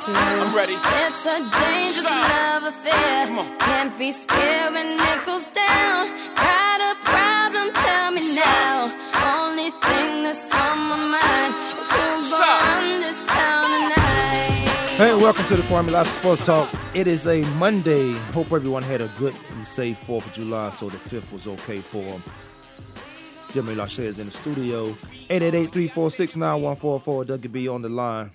to the thrill. I'm ready. It's a dangerous Sign. love affair. Can't be scared when it goes down. Got a problem? Tell me Sign. now. Only thing that's on my mind is who's Sign. gonna run this town tonight. Hey, welcome to the Kwamie Lassiter Sports Talk. It is a Monday. Hope everyone had a good and safe 4th of July, so the 5th was okay for them. Jimmy Lachey is in the studio. 888-346-9144. WB on the line.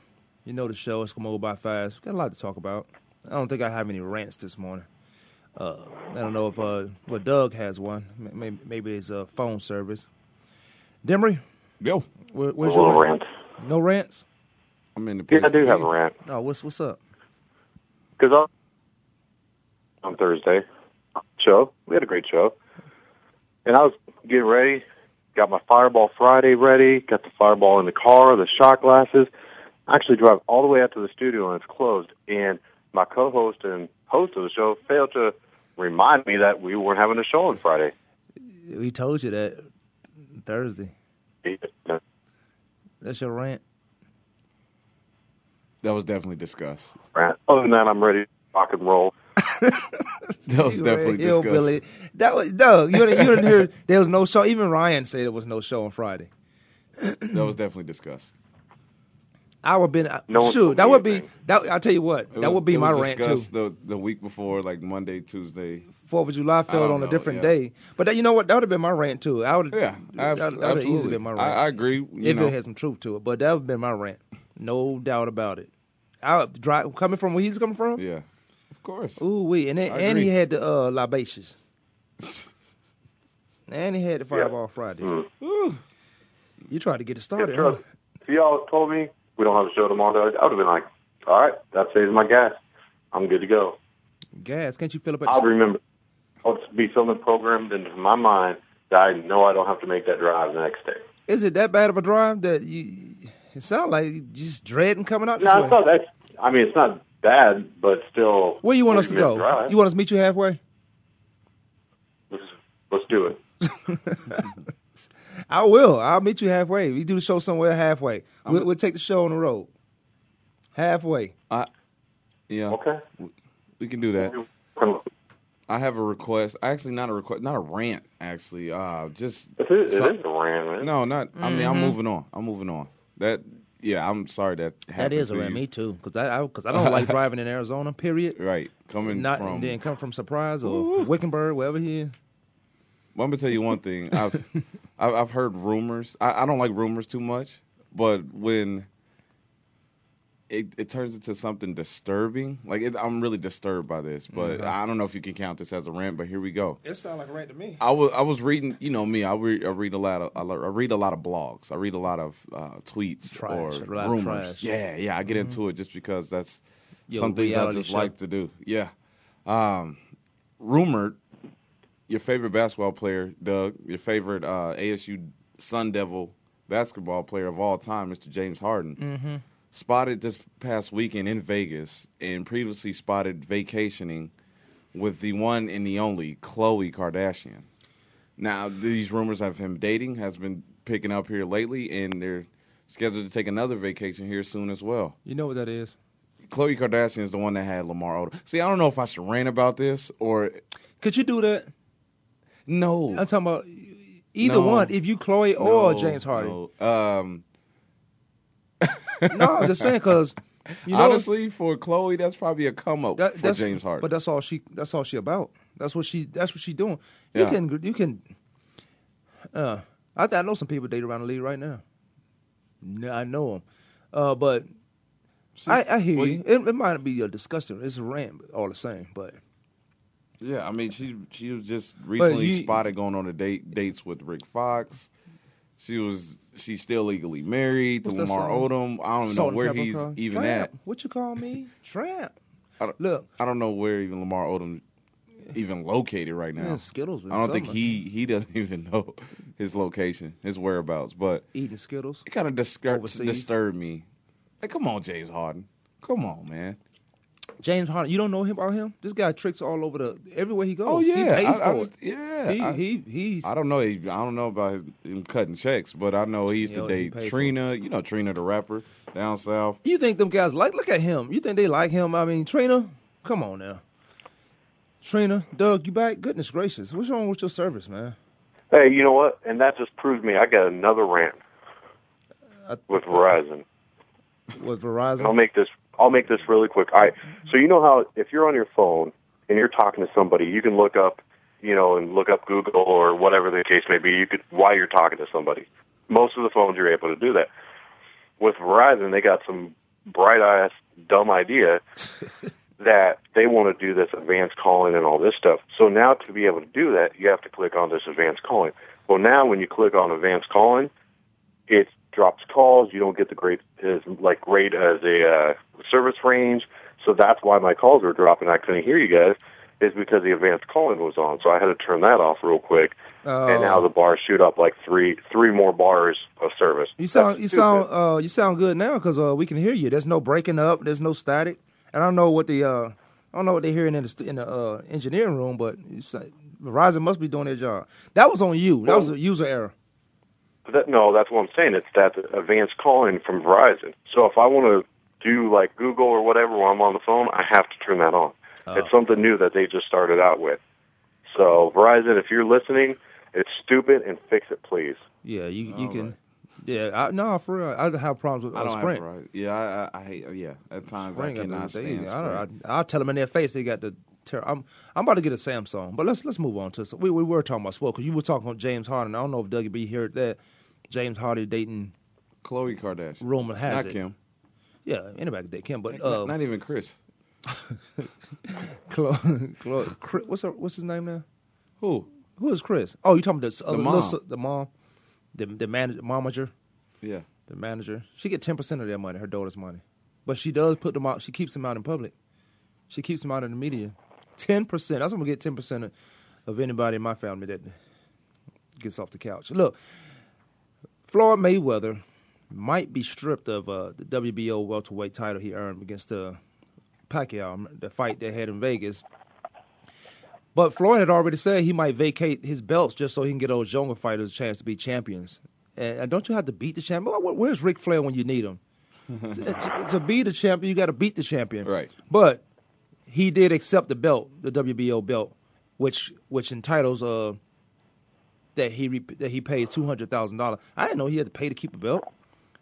You know the show. It's going to go by fast. Got a lot to talk about. I don't think I have any rants this morning. Uh, I don't know if uh, well, Doug has one. Maybe, maybe it's a phone service. Demery, Yo, where, where's little your rant. No rants? I'm in the. Yeah, I do have a rant. Oh, what's what's up? Because on Thursday show, we had a great show, and I was getting ready. Got my Fireball Friday ready. Got the Fireball in the car, the shot glasses. I actually drive all the way out to the studio and it's closed. And my co-host and host of the show failed to remind me that we weren't having a show on Friday. We told you that Thursday. That's your rant. That was definitely discussed. Other than that, I'm ready to rock and roll. That was definitely real discussed. Billy. That was Doug. You didn't, you didn't hear there was no show. Even Ryan said there was no show on Friday. That was definitely discussed. I would been No one shoot. told That me would be that. I'll tell you what. It that was- would be it my was rant too. The the week before, like Monday, Tuesday. Fourth of July fell don't on a different yeah. day. But that, you know what? That would have been my rant too. I would. Yeah, that, that would have easily absolutely. been my rant. I, I agree. You if know, it had some truth to it, but that would have been my rant. No doubt about it. I drive coming from where he's coming from. yeah, of course. Ooh wee, and then, I and he had the uh, libations, and he had the Fireball Friday. Mm. You tried to get it Yeah, started. sure. huh? If y'all told me we don't have a show tomorrow, I would have been like, all right, that saves my gas. I'm good to go. Gas, can't you fill up at I'll remember. I'll be something programmed into my mind that I know I don't have to make that drive the next day. Is it that bad of a drive that you? It sounds like you're just dreading coming out this No, way. it's not that. I mean, it's not bad, but still. Where you want us to go? drive. You want us to meet you halfway? Let's, let's do it. I will. I'll meet you halfway. We do the show somewhere halfway. We'll, we'll take the show on the road. Halfway. Yeah, Okay. we can do that. I have a request. Actually, not a request, not a rant. Actually, uh, just It is, it so- is a rant, man. no, not. I mean, I'm moving on. I'm moving on. That yeah, I'm sorry that That happened is to around me too, because I because I, don't like driving in Arizona. Period. Right, coming Not from. and then come from Surprise or Wickenburg, wherever he is. Well, I'm gonna tell you one thing. I've I've, I've heard rumors. I, I don't like rumors too much, but when it, it turns into something disturbing, like it, I'm really disturbed by this. But I don't know if you can count this as a rant. But here we go. It sounds like a rant to me. I was I was reading. You know me. I read I read a lot of I read a lot of blogs. I read a lot of uh, tweets Trash, or a lot of rumors. trash. Mm-hmm. Yeah, yeah. I get into it just because that's Your some things I just show. like to do. Yeah. Um, rumored, your favorite basketball player, Doug, your favorite uh, ASU Sun Devil basketball player of all time, Mr. James Harden, Mm-hmm. spotted this past weekend in Vegas and previously spotted vacationing with the one and the only Khloe Kardashian. Now, these rumors of him dating has been picking up here lately, and they're scheduled to take another vacation here soon as well. You know what that is? Khloe Kardashian is the one that had Lamar Odom. See, I don't know if I should rant about this or Could you do that? No. I'm talking about either No. one. If you Khloe or No, James Harden. no. Um, No, I'm just saying because you know, honestly, for Khloe, that's probably a come up that- for that's James Harden. But that's all she. That's all she about. That's what she. That's what she doing. You Yeah. can. You can. Uh, I, I know some people date around the league right now. No, I know them, uh, but I, I hear well, you. It, it might be a discussion. It's a rant, all the same. But Yeah, I mean she she was just recently you- spotted going on a date dates with Rick Fox. She was she's still legally married to Lamar? Odom. I don't know where he's car. even Tramp. at. What you call me? Tramp. I Look, I don't know where even Lamar Odom even located right now. Yeah, Skittles I don't think he he doesn't even know his location, his whereabouts. But eating Skittles. it kind of Overseas. disturbed me. Like, come on, James Harden. Come on, man. James Harden, you don't know him about him? This guy tricks all over the everywhere he goes. Oh yeah, he pays I, I for just- it. yeah. he, I, he he's I don't know. I don't know about him cutting checks, but I know he used to date paid Trina. You know Trina, the rapper down south. You think them guys like? Look at him. You think they like him? I mean, Trina, come on now. Trina, Doug, you back? Goodness gracious, what's wrong with your service, man? Hey, you know what? And that just proves me I got another rant I- with Verizon. With And I'll make this I'll make this really quick. I So you know how if you're on your phone and you're talking to somebody, you can look up, you know, and look up Google or whatever the case may be. You could while you're talking to somebody. Most of the phones you're able to do that. With Verizon, they got some bright ass dumb idea that they want to do this advanced calling and all this stuff. So now to be able to do that, you have to click on this advanced calling. Well, now when you click on advanced calling, it drops calls. You don't get the great as like great as a uh, service range. So that's why my calls were dropping. I couldn't hear you guys. Is because the advanced calling was on. So I had to turn that off real quick. And now Oh. the bars shoot up like three three more bars of service. you sound That's you stupid. sound uh you sound good now because uh we can hear you. There's no breaking up. There's no static. And I don't know what the uh I don't know what they're hearing in the in the uh, engineering room, but Verizon must be doing their job. That was on you. That was a user error. That, no, that's what I'm saying. It's that advanced calling from Verizon. So if I want to do like Google or whatever while I'm on the phone, I have to turn that on. It's something new that they just started out with. So Verizon, if you're listening, it's stupid and fix it, please. Yeah, you you can. Yeah, I, no, for real. I have problems with I uh, don't Sprint. have right. Yeah, I, I, I hate. Yeah, at times Sprint I got cannot the- they- stand. I don't. I, I'll tell them in their face they got the. Ter- I'm I'm about to get a Samsung, but let's let's move on to. So we we were talking about sport because you were talking about James Harden. I don't know if WB heard that James Harden dating Khloe Kardashian. rumor has Not it. Kim. Yeah, anybody could date Kim, but Not- uh, not even Chris. Khloe, Khloe, Chris, what's her, what's his name now? Who? Who is Chris? Oh, you talking about the, other mom. little the mom, the the manager, momager, Yeah. the manager. She get ten percent of their money, her daughter's money, but she does put them out. She keeps them out in public. She keeps them out in the media. Ten percent. That's I'm gonna get ten percent of, of anybody in my family that gets off the couch. Look, Floyd Mayweather might be stripped of uh, the WBO welterweight title he earned against uh, Pacquiao, the fight they had in Vegas. But Floyd had already said he might vacate his belts just so he can get those younger fighters a chance to be champions. And don't you have to beat the champion? Where's Ric Flair when you need him? to, to- to be the champion, you got to beat the champion. Right. But he did accept the belt, the WBO belt, which which entitles uh that he re- that he paid two hundred thousand dollars. I didn't know he had to pay to keep a belt.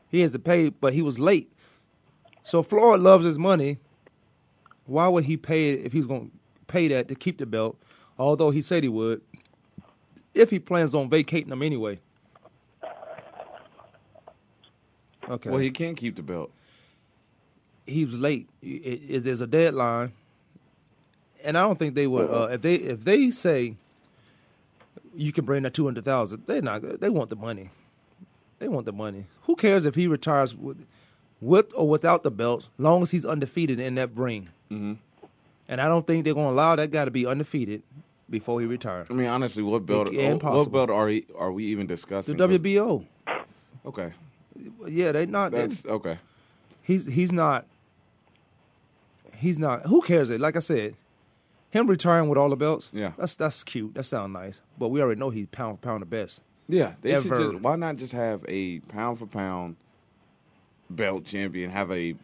He has to pay, but he was late. So Floyd loves his money. Why would he pay it if he's going to pay that to keep the belt? Although he said he would, if he plans on vacating them anyway. Okay. Well, he can't keep the belt. he was late. It, it, there's a deadline, and I don't think they would. Uh, if they if they say you can bring that two hundred thousand, they're not. They want the money. They want the money. Who cares if he retires with, with or without the belts, long as he's undefeated in that ring. Mm-hmm. And I don't think they're going to allow that guy to be undefeated before he retires. I mean, honestly, what belt? Yeah, what belt are we, are we even discussing? The? WBO, Okay, yeah, they not. they- that's okay. he's he's not he's not who cares it like i said him retiring with all the belts Yeah. that's that's cute that sounds nice but we already know he's pound for pound the best Yeah, they should just. Why not just have a pound for pound belt champion? Have a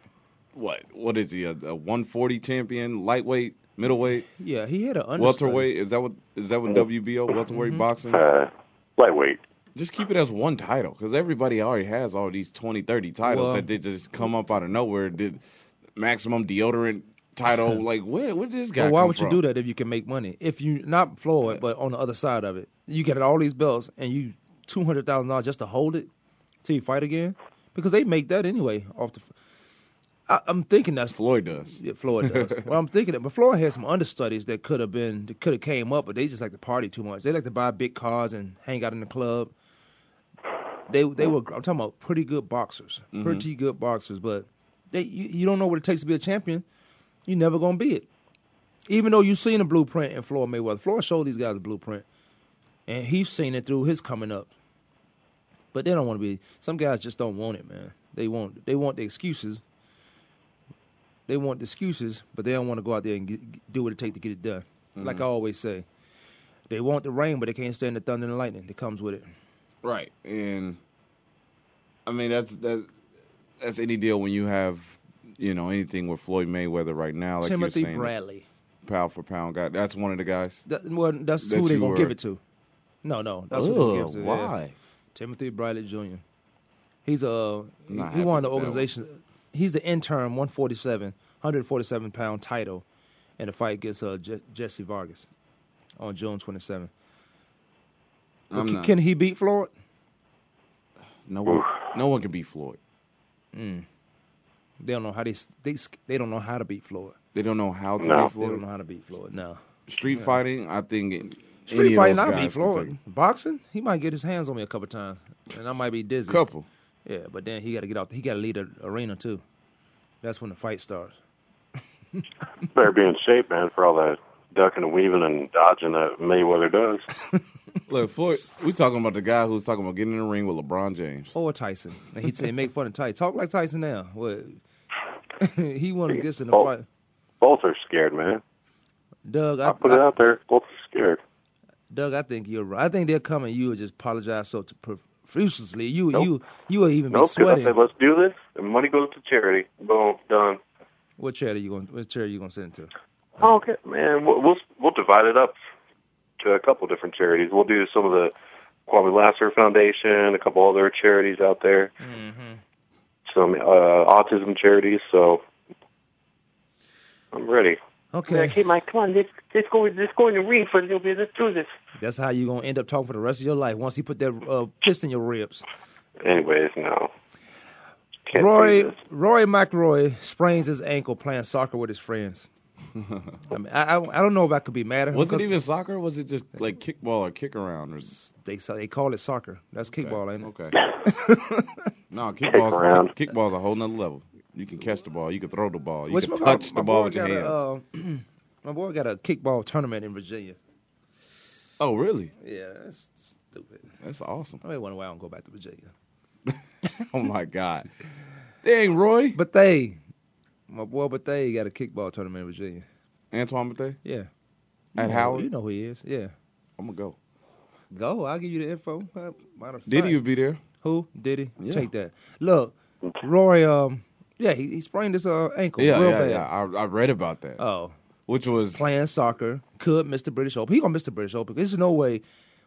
what? What is he? A, a one forty champion, lightweight, middleweight, yeah he had an understudy. welterweight? Is that what? Is that what WBO welterweight boxing? Uh, lightweight. Just keep it as one title because everybody already has all these 20, 30 titles Well- that they just come up out of nowhere. Did maximum deodorant title? like where? Where did this guy? Well, why would you do that if you can make money if you not floyd but on the other side of it you get all these belts and you $200000 just to hold it till you fight again because they make that anyway off the I, am thinking that's Floyd does. Yeah, Floyd does. well, I'm thinking that, but Floyd had some understudies that could have been, that could have came up, but they just like to party too much. They like to buy big cars and hang out in the club. They they were. I'm talking about pretty good boxers, mm-hmm. pretty good boxers, but they you, you don't know what it takes to be a champion. You're never gonna be it. Even though you've seen a blueprint in Floyd Mayweather, Floyd showed these guys a blueprint, and he's seen it through his coming up. But they don't want to be. Some guys just don't want it, man. They want they want the excuses they want the excuses, but they don't want to go out there and get, do what it takes to get it done. Mm-hmm. Like I always say, they want the rain, but they can't stand the thunder and lightning that comes with it. Right, and I mean that's that that's any deal when you have you know anything with Floyd Mayweather right now, like Timothy you're saying, Bradley. pound for pound guy. That's one of the guys. That, well, that's That who they're gonna were- give it to. No, no, that's who they're gonna give it to. yeah. why? Timothy Bradley Jr. He's a Not he won the happy with that organization. He's the interim 147, 147 pound title in the fight against uh, Je- Jesse Vargas on June 27. Can, can he beat Floyd? No one, no one can beat Floyd. They don't know how they they they don't know how to beat Floyd. They don't know how to No. beat They don't know how to beat Floyd. No. Street fighting, I think. any Street of fighting, those I guys beat can Floyd. Boxing, he might get his hands on me a couple times, and I might be take- dizzy. Couple. Yeah, but then he got to get out. He got to lead the arena too. That's when the fight starts. Better be in shape, man, for all that ducking and weaving and dodging that Mayweather does. Look, Floyd. We talking about the guy who's talking about getting in the ring with LeBron James. Or Tyson. And he'd say, make fun of Tyson. Talk like Tyson now. What? he want to get in the Oh. fight. Both are scared, man. Doug, I, I'll put it out there. Both are scared. Doug, I think you're right. I think they're coming. you would just apologize so profusely. You, Nope. you, you will even be Nope, because I said, let's do this. The money goes to charity. Boom, done. What charity you going? What charity you going to send it to? Oh, okay, man. We'll, we'll we'll divide it up to a couple different charities. We'll do some of the Kwamie Lasser Foundation, a couple other charities out there, Mm-hmm. Some uh, autism charities. So I'm ready. Okay, Okay, Mike, come on, let's let's go let's go in the ring for a little bit. Let's do this. that's how you're gonna end up talking for the rest of your life. Once he put that uh, fist in your ribs. Anyways, no. Can't Roy do this. Rory McIlroy sprains his ankle playing soccer with his friends. I mean, I, I I don't know if I could be mad at him. Was it even soccer? Was it just like kickball or kick around or? They they call it soccer. That's kickball, ain't it? Okay. no, kickball's around. kick, kickball's a whole nother level. You can catch the ball. You can throw the ball. You Which can my- touch my the ball with your got hands. a, uh, my boy got a kickball tournament in Virginia. oh, really? Yeah, that's stupid. That's awesome. I wonder why I don't go back to Virginia. Oh my God. Dang, Roy. But they, my boy, but they got a kickball tournament in Virginia. Antoine Bethea Yeah. at You know- Howard. You know who he is. Yeah. I'm gonna go. Go. I'll give you the info. Uh, matter of Did you be there? Who? Did he? Yeah. Take that. Look, Roy, um, yeah, he, he sprained his uh, ankle Yeah, real yeah, bad. yeah. I, I read about that. Oh, Which was playing soccer could miss the British Open. He gonna miss the British Open. There's no way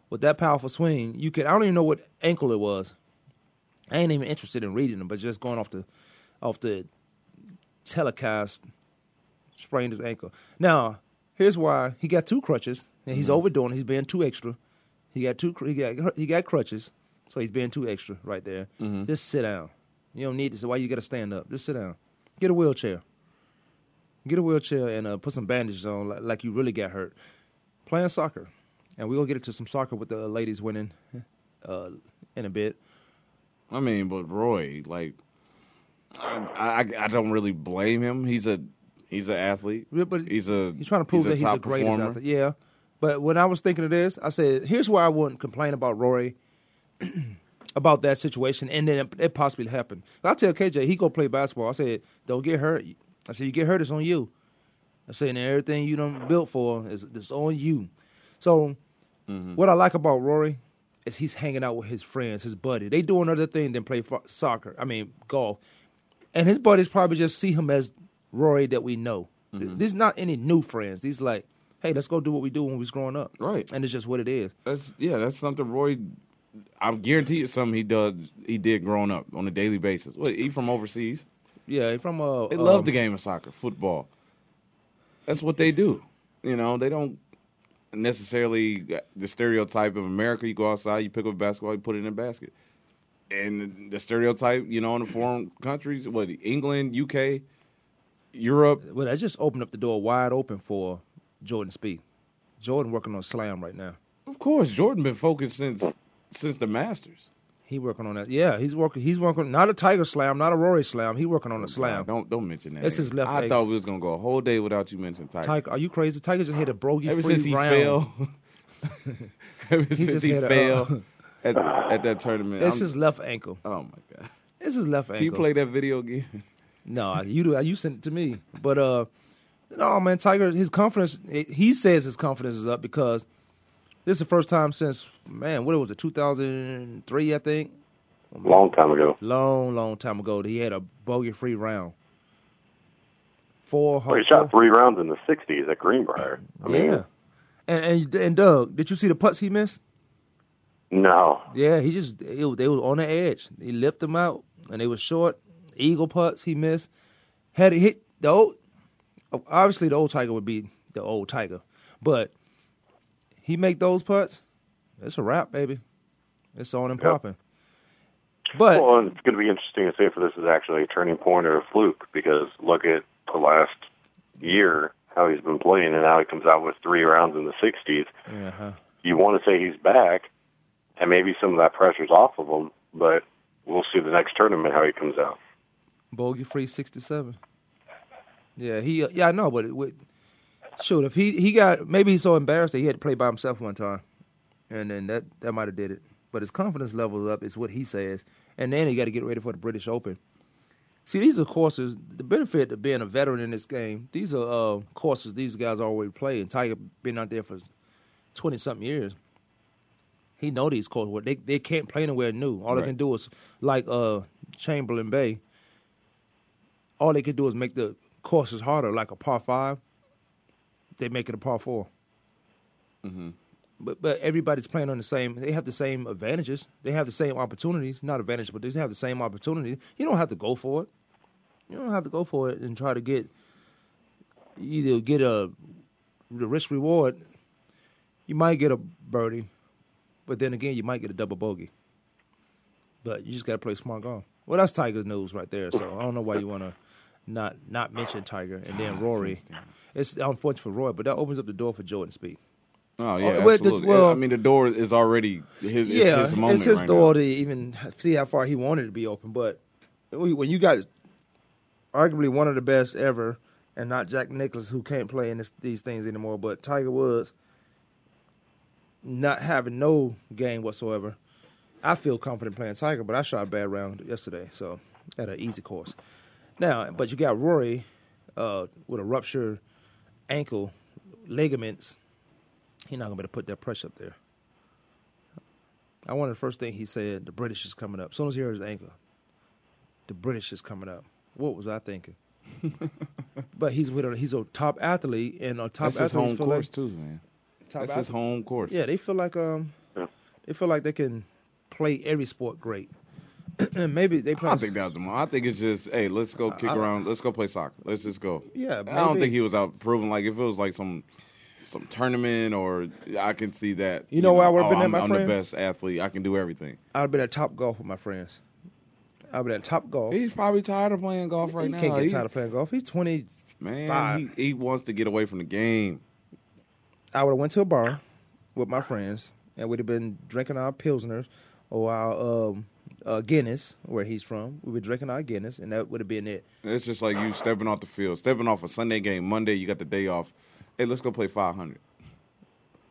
with that powerful swing you could. I don't even know what ankle it was. I ain't even interested in reading them, but just going off the off the telecast, sprained his ankle. Now, here's why he got two crutches, and he's overdoing. it. He's being too extra. He got two. He got he got crutches, so he's being too extra right there. Just sit down. You don't need this. Why you got to stand up? Just sit down. Get a wheelchair. Get a wheelchair and uh, put some bandages on, like, like you really got hurt. Playing soccer, and we're gonna get into some soccer with the ladies winning uh, in a bit. I mean, but Roy, like, Um, I, I, I don't really blame him. He's a he's an athlete. Yeah, but he's a He's trying to prove he's that he's top the greatest performer. out. Yeah. But when I was thinking of this, I said, here's why I wouldn't complain about Rory about that situation, and then it, it possibly happened. I tell KJ he go play basketball. I said, don't get hurt. I said, you get hurt, it's on you. I said, and everything you done built for is it's on you. So mm-hmm. what I like about Rory is he's hanging out with his friends, his buddy. They doing other thing than play fo- soccer. I mean golf, and his buddies probably just see him as Rory that we know. Th- These not any new friends. These like, hey, let's go do what we do when we was growing up. Right. And it's just what it is. That's yeah, that's something Roy. I guarantee it's something he does. He did growing up on a daily basis. What he from overseas? Yeah, he from uh, They um, love the game of soccer, football. That's what they do. You know, they don't necessarily the stereotype of America. You go outside, you pick up a basketball, you put it in a basket. And the stereotype, you know, in the foreign countries, what England, UK, Europe. Well, that just opened up the door wide open for Jordan Spieth. Jordan working on Slam right now. Of course, Jordan been focused since since the Masters. He working on that. Yeah, he's working. He's working not a Tiger Slam, not a Rory Slam. He working on a Slam. Don't don't mention that. It's his left I leg. thought we was gonna go a whole day without you mentioning Tiger. Tiger, are you crazy? Tiger just hit a bogey Ever free since he round. failed, ever since he a, uh, at, at that tournament. It's I'm- his left ankle. oh my god! It's his left Can ankle. you play that video again? No, you do. You sent it to me, but uh, no, man. Tiger, his confidence. He says his confidence is up because this is the first time since man, what was it, two thousand three, I think. Long time ago. Long, long time ago, that he had a bogey-free round. Four. Well, he shot three rounds in the 60s at Greenbrier. I mean, yeah. And, and and Doug, did you see the putts he missed? No. Yeah, he just it, they were on the edge. He lipped them out, and they were short. Eagle putts he missed. Had it hit the old, obviously the old Tiger would be the old Tiger, but he make those putts. It's a wrap, baby. It's on and Yep. popping. But Well, it's going to be interesting to see if this is actually a turning point or a fluke because look at the last year, how he's been playing, and now he comes out with three rounds in the 60s. uh-huh. You want to say he's back, and maybe some of that pressure's off of him, but we'll see the next tournament how he comes out. bogey free sixty seven. Yeah, he uh, yeah I know, but it, would shoot if he he got maybe he's so embarrassed that he had to play by himself one time, and then that that might have did it. But his confidence level up is what he says, and then he got to get ready for the British Open. See, these are courses. The benefit of being a veteran in this game, these are uh, courses these guys already play. And Tiger been out there for twenty something years. He know these courses. Where they they can't play anywhere new. All Right. they can do is like uh, Chambers Bay. All they can do is make the courses harder, like a par five. They make it a par 4 Mm-hmm. But but everybody's playing on the same. They have the same advantages. They have the same opportunities. Not advantages, but they have the same opportunities. You don't have to go for it. You don't have to go for it and try to get either get a the risk reward. You might get a birdie, but then again, you might get a double bogey. But you just got to play smart golf. Well, that's Tiger's news right there. So I don't know why you want to not not mention Tiger and then ah, Rory. It's unfortunate for Rory, but that opens up the door for Jordan Spieth. Oh, oh yeah, Oh, well, the- absolutely. well- I mean, the door is already his. yeah, it's his moment it's his right door now. to even see how far he wanted to be open. But when you got arguably one of the best ever, and not Jack Nicklaus who can't play in this, these things anymore, but Tiger Woods not having no game whatsoever. I feel confident playing Tiger, but I shot a bad round yesterday, so at an easy course. Now, but you got Rory uh, with a ruptured ankle ligaments. He's not gonna be able to put that pressure up there. I wonder the first thing he said, the British is coming up. As soon as he heard his ankle, the British is coming up. What was I thinking? but he's with a he's a top athlete and a top That's his home course like, too, man. Top That's his home course. Yeah, they feel like um Yeah. they feel like they can play every sport great. and maybe they I play don't think that was the moment. I think it's just, hey, let's go kick I- around. Let's go play soccer. Let's just go. Yeah, I don't think he was out proving like if it was like some some tournament or I can see that. You know where I would've oh, been at, I'm, my I'm the best athlete. I can do everything. I've been at top golf with my friends. I've been at top golf. He's probably tired of playing golf right he now. He can't get He- tired of playing golf. He's twenty. Man, he, he wants to get away from the game. I would have went to a bar with my friends and we'd have been drinking our pilsners or our um, uh, Guinness, where he's from. We were drinking our Guinness, and that would have been it. It's just like you stepping off the field, stepping off a Sunday game. Monday, you got the day off. Hey, let's go play 500.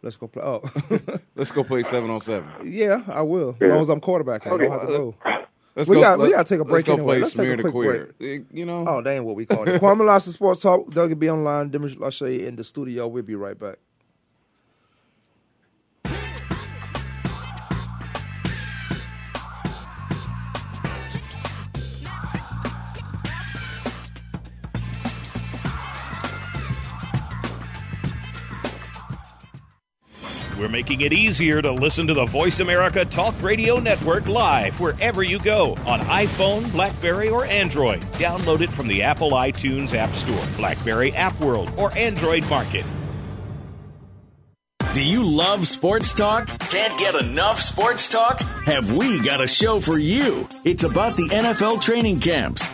Let's go play. Oh, Let's go play seven on seven. yeah, I will. As long as I'm quarterback, I Okay. don't have to go. Let's We go. got- we gotta take a break Let's go anyway. play Let's take smear a the quick queer. Eh, You know. Oh, that ain't what we call it. Kwamie Lassiter Sports Talk. Doug will be online. Dimitri Lachey in the studio. We'll be right back. We're making it easier to listen to the Voice America Talk Radio Network live wherever you go on iPhone, Blackberry, or Android. Download it from the Apple iTunes App Store, Blackberry App World, or Android Market. Do you love sports talk? Can't get enough sports talk? Have we got a show for you? It's about the NFL training camps,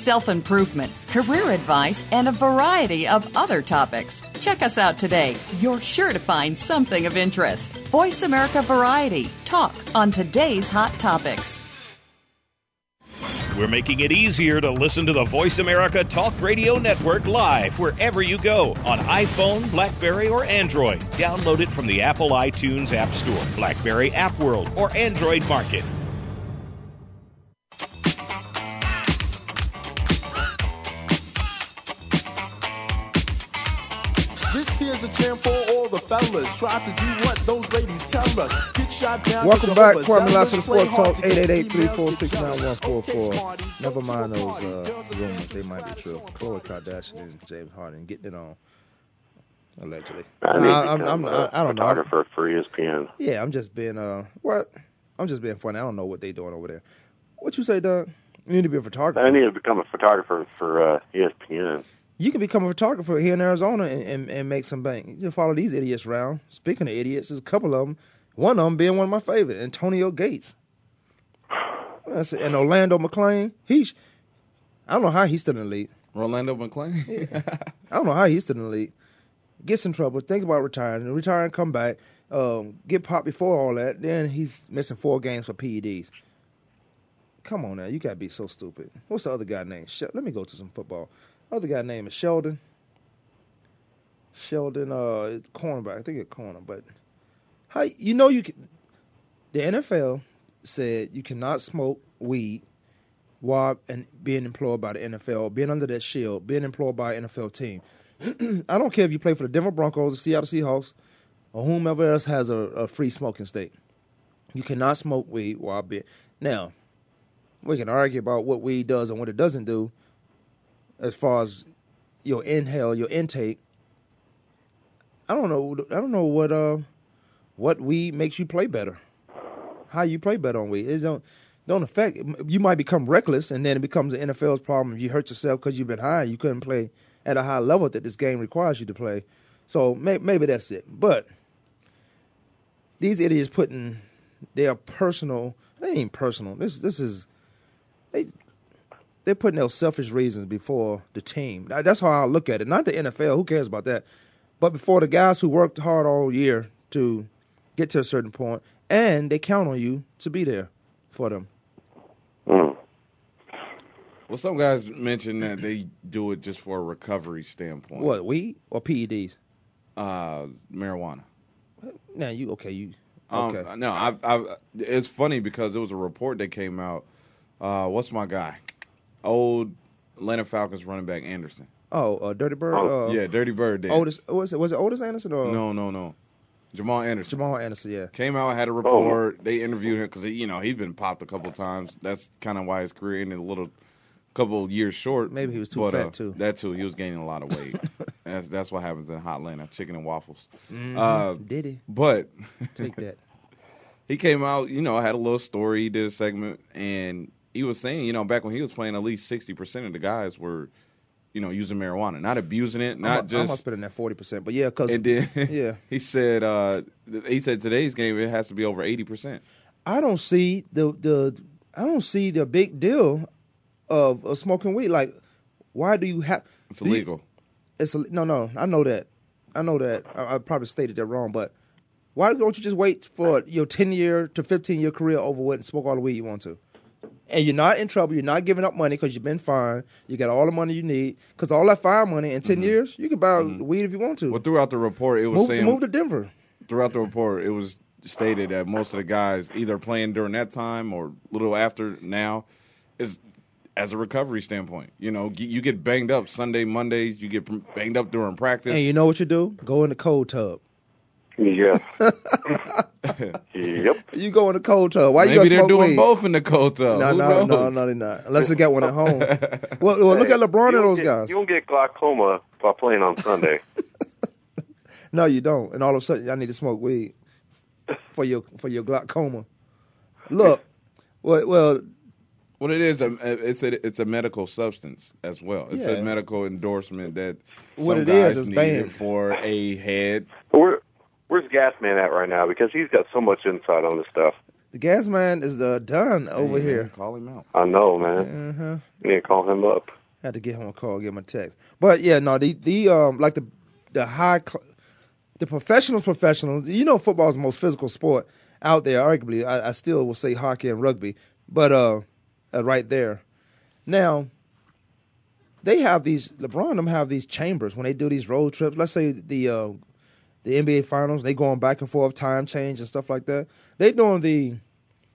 self improvement, career advice, and a variety of other topics. Check us out today. You're sure to find something of interest. Voice America Variety. Talk on today's hot topics. We're making it easier to listen to the Voice America Talk Radio Network live wherever you go on iPhone, Blackberry, or Android. Download it from the Apple iTunes App Store, Blackberry App World, or Android Market. Here's a jam for all the fellas. Try to do what those ladies tell us. Get shot down. Welcome back, Kwamie Lassiter Sports Talk, 888-346-9144. Never mind those uh, rumors, they might be true. Khloe Kardashian and James Harden getting it on, allegedly. I need Nah, to I'm, become I'm, a I, I don't know. photographer for ESPN. Yeah, I'm just being uh, what? I'm just being funny. I don't know what they're doing over there. What you say, Doug? You need to be a photographer. I need to become a photographer for uh, ESPN. You can become a photographer here in Arizona and, and, and make some bank. You just follow these idiots around. Speaking of idiots, there's a couple of them. One of them being one of my favorite, Antonio Gates. That's it. And Rolando McClain. He's, I don't know how he's still in the league. Rolando McClain. I don't know how he's still in the league. Gets in trouble. Think about retiring. Retire and come back. Um, get popped before all that. Then he's missing four games for PEDs. Come on now, you gotta be so stupid. What's the other guy name? Shel- Let me go to some football. Other guy name is Sheldon. Sheldon, uh, cornerback. I think it's corner, but how you know you can? The NFL said you cannot smoke weed while and being employed by the NFL, being under that shield, being employed by an NFL team. I don't care if you play for the Denver Broncos, the Seattle Seahawks, or whomever else has a, a free smoking state. You cannot smoke weed while being now. We can argue about what weed does and what it doesn't do, as far as your inhale, your intake. I don't know. I don't know what uh what weed makes you play better. How you play better on weed? It don't don't affect. You might become reckless, and then it becomes the NFL's problem. If you hurt yourself because you've been high, you couldn't play at a high level that this game requires you to play. So may, maybe that's it. But these idiots putting their personal. They ain't personal. This this is they they're putting their selfish reasons before the team. That- That's how I look at it. Not the NFL. Who cares about that? But before the guys who worked hard all year to get to a certain point, and they count on you to be there for them. Well, some guys mentioned that they do it just for a recovery standpoint. What weed or PEDs? Uh, marijuana. Now you okay? You Um, okay? No, I, I, it's funny because there was a report that came out. Uh, what's my guy? Old Atlanta Falcons running back Anderson. oh, uh, Dirty Bird. uh, yeah, Dirty Bird. Did. Otis was it was it Otis Anderson or No, no, no. Jamal Anderson. Jamal Anderson? Yeah. Came out, had a report. They interviewed him because you know he'd been popped a couple times. That's kind of why his career ended a little, couple years short. Maybe he was too but, fat, uh, too. That too. He was gaining a lot of weight. that's that's what happens in hot Atlanta, chicken and waffles. Uh, Did he? But Take that. he came out, you know, had a little story, he did a segment, and he was saying, you know, back when he was playing, at least sixty percent of the guys were, you know, using marijuana, not abusing it, not I'm, just. I'm gonna that forty percent, but yeah, because and then yeah, he said, uh, he said today's game it has to be over eighty percent. I don't see the the I don't see the big deal of, of smoking weed. Like, why do you have? It's do you- illegal. it's a, no, no. I know that. I know that. I, I probably stated that wrong, but why don't you just wait for your ten year to fifteen year career over with and smoke all the weed you want to, and you're not in trouble. You're not giving up money because you've been fined. You got all the money you need because all that fine money in 10 Mm-hmm. years, you can buy weed if you want to. Well, throughout the report, it was move, saying move to Denver. throughout the report, it was stated that most of the guys either playing during that time or a little after now is as a recovery standpoint. You know, you get banged up Sunday, Mondays, you get banged up during practice. And you know what you do? Go in the cold tub. Yeah. yep. You go in the cold tub. Why you Maybe gonna they're smoke doing weed? both in the cold tub. No, Who no, knows? no, no, they're not. Unless they got one at home. well, well look Hey, at LeBron and those get- guys. You don't get glaucoma by playing on Sunday. No, you don't. And all of a sudden, I need to smoke weed for your for your glaucoma. Look, well, well, Well, it is a it's a it's a medical substance as well. It's Yeah. a medical endorsement that What some it is, guys it's need banned. it for a head. Where, where's Gasman at right now? Because he's got so much insight on this stuff. the gas man is uh, done over Hey, here. call him out. I know, man. Uh-huh. You need to call him up. I Had to give him a call, give him a text. But yeah, no, the the um like the the high cl- the professionals, professionals. You know, football is the most physical sport out there. Arguably, I, I still will say hockey and rugby, but uh, uh, right there. Now, they have these. LeBron them have these chambers when they do these road trips. Let's say the uh, the NBA finals, they going back and forth, time change and stuff like that. They doing the.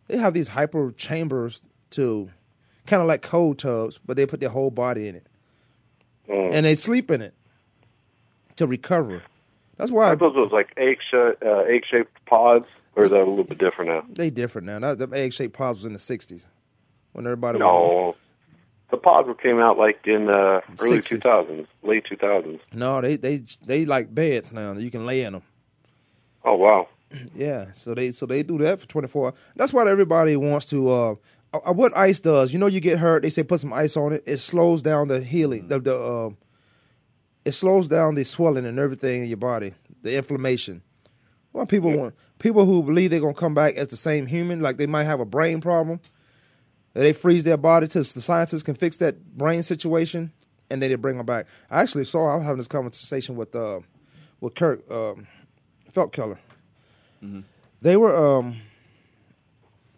They have these hyper chambers to, kind of like cold tubs, but they put their whole body in it Mm. and they sleep in it to recover. That's why I suppose it was like egg shaped, uh, egg shaped pods, or is that a little bit different now? they different now. That, the egg shaped pods was in the '60s when everybody was No, the pods came out like in the early 60s. 2000s, late 2000s. no. They they they like beds now. You can lay in them. Oh wow. Yeah, so they so they do that for 24. That's why everybody wants to. Uh, uh, what ice does, you know, you get hurt. They say put some ice on it. It slows down the healing. The the uh, it slows down the swelling and everything in your body, the inflammation. Well, people want people who believe they're gonna come back as the same human, like they might have a brain problem. They freeze their body till the scientists can fix that brain situation, and then they bring them back. I actually saw. I was having this conversation with uh, with Kirk um, Feltkeller. They were um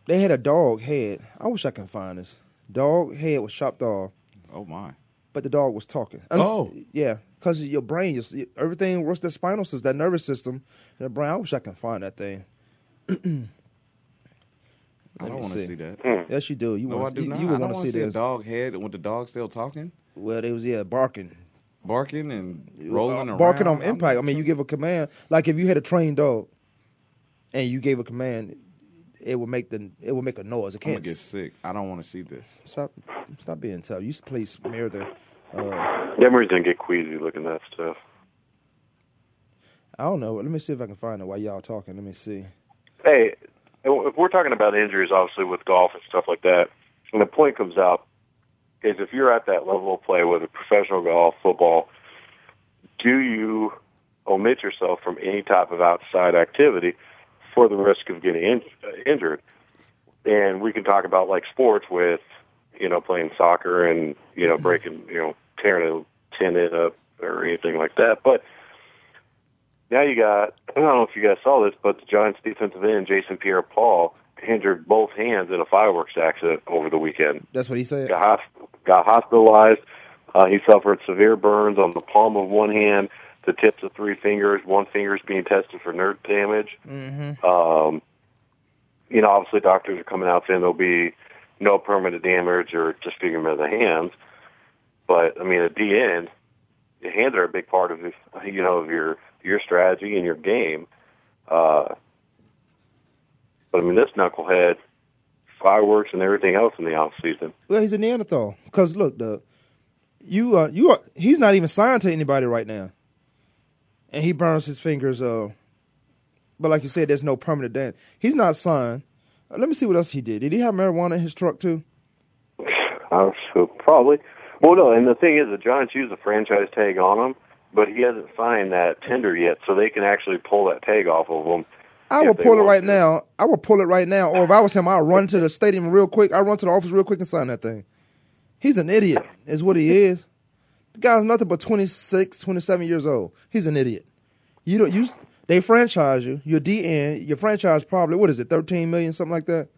they had a dog head. I wish I can find this. Dog head was chopped off, Oh my! but the dog was talking. I Oh. yeah, because your brain, your, everything. What's the spinal system, that nervous system, the brain. I wish I can find that thing. I don't want to see. see that. Yes, you do. You No, I want do you, not. you would want to see see a dog head with the dog still talking, Well, they was yeah barking, barking and rolling around. barking on impact. I mean, you give a command. Like if you had a trained dog, and you gave a command, it would make the it would make a noise. It I'm gonna can't get sick. I don't want to see this. stop. Stop being tough. You please smear the. Uh, Demery's gonna get queasy looking at that stuff. I don't know. Let me see if I can find it while y'all talking. Let me see. Hey, if we're talking about injuries, obviously with golf and stuff like that, and the point comes out is if you're at that level of play, whether professional golf, football, do you omit yourself from any type of outside activity for the risk of getting in, uh, injured? And we can talk about like sports with, you know, playing soccer and you know breaking, you know, tearing a tendon up or anything like that, but now you got, I don't know if you guys saw this, but the Giants defensive end, Jason Pierre Paul, injured both hands in a fireworks accident over the weekend. That's what he said. Got, got hospitalized. Uh, he suffered severe burns on the palm of one hand, the tips of three fingers. One finger is being tested for nerve damage. Mm-hmm. Um, you know, obviously doctors are coming out saying there'll be no permanent damage or just disfigurement of the hands. But I mean, at the end, the hands are a big part of you know of your your strategy and your game. Uh, but I mean, this knucklehead, fireworks and everything else in the off season. Well, he's a Neanderthal. Because look, the you uh you are he's not even signed to anybody right now, and he burns his fingers. Uh, but like you said, there's no permanent damage. He's not signed. Uh, let me see what else he did. Did he have marijuana in his truck too? Uh, so probably. Well, no, and the thing is, the Giants use a franchise tag on him, but he hasn't signed that tender yet, so they can actually pull that tag off of him. I will pull it right to. now. I will pull it right now. Or if I was him, I'll run to the stadium real quick. I'd run to the office real quick and sign that thing. He's an idiot, is what he is. The guy's nothing but 26, 27 years old. He's an idiot. You don't you they franchise you. Your DN, your franchise probably what is it, thirteen million, something like that?